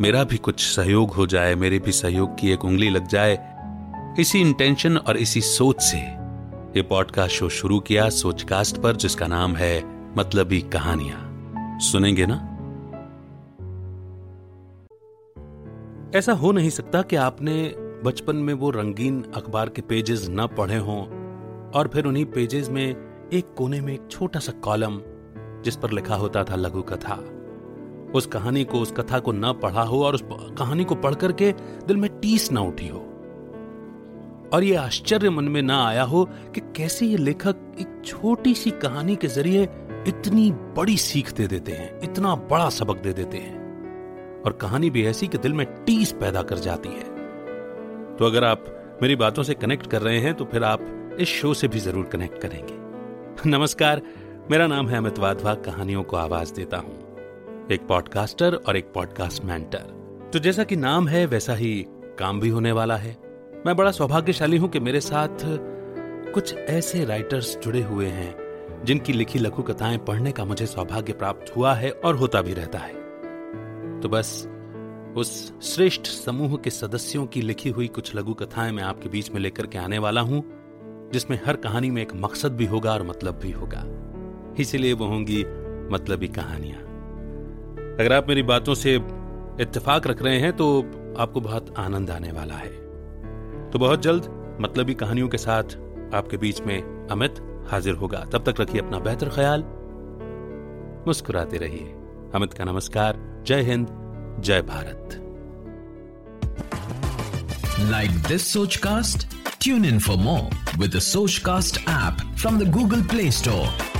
मेरा भी कुछ सहयोग हो जाए, मेरे भी सहयोग की एक उंगली लग जाए। इसी इंटेंशन और इसी सोच से ये पॉडकास्ट शो शुरू किया सोचकास्ट पर, जिसका नाम है मतलबी कहानियाँ। सुनेंगे ना? ऐसा हो नहीं सकता कि आपने बचपन में वो रंगीन अखबार के पेजेस न पढ़े हों और फिर उन्हीं पेजेस में एक कोने में एक छोटा सा कॉलम जिस पर लिखा होता था लघु कथा। उस कहानी को, उस कथा को न पढ़ा हो और उस कहानी को पढ़ करके दिल में टीस ना उठी हो। और ये आश्चर्य मन में ना आया हो कि कैसे ये लेखक एक छोटी सी कहानी के ज़रिए इतनी बड़ी सीख दे देते हैं, इतना बड़ा सबक दे देते हैं। और कहानी भी ऐसी कि दिल में टीस पैदा कर जाती है। तो अगर आप मेरी बातों से कनेक्ट कर रहे हैं तो फिर आप इस शो से भी ज़रूर कनेक्ट करेंगे। नमस्कार, मेरा नाम है अमित वाधवा, कहानियों को आवाज़ देता हूँ। एक पॉडकास्टर और एक पॉडकास्ट मेंटर तो जैसा कि नाम है, वैसा ही काम भी होने वाला है। मैं बड़ा सौभाग्यशाली हूँ कि मेरे साथ कुछ ऐसे राइटर्स जुड़े हुए हैं, जिनकी लिखी लघु कथाएँ पढ़ने का मुझे सौभाग्य प्राप्त हुआ है और होता भी रहता है। तो बस, उस श्रेष्ठ समूह के सदस्यों की लिखी हुई कुछ लघु कथाएँ मैं आपके बीच में लेकर के आने वाला हूँ, जिसमें हर कहानी में एक मकसद भी होगा और मतलब भी होगा। इसीलिए वो होंगी मतलबी कहानियाँ। अगर आप मेरी बातों से इत्तेफाक रख रहे हैं तो आपको बहुत आनंद आने वाला है। तो बहुत जल्द मतलबी कहानियों के साथ आपके बीच में अमित हाजिर होगा। तब तक रखिए अपना बेहतर ख्याल। मुस्कुराते रहिए। अमित का नमस्कार। जय हिंद, जय Bharat. Like this Sochcast? Tune in for more with the Sochcast app from the Google Play Store.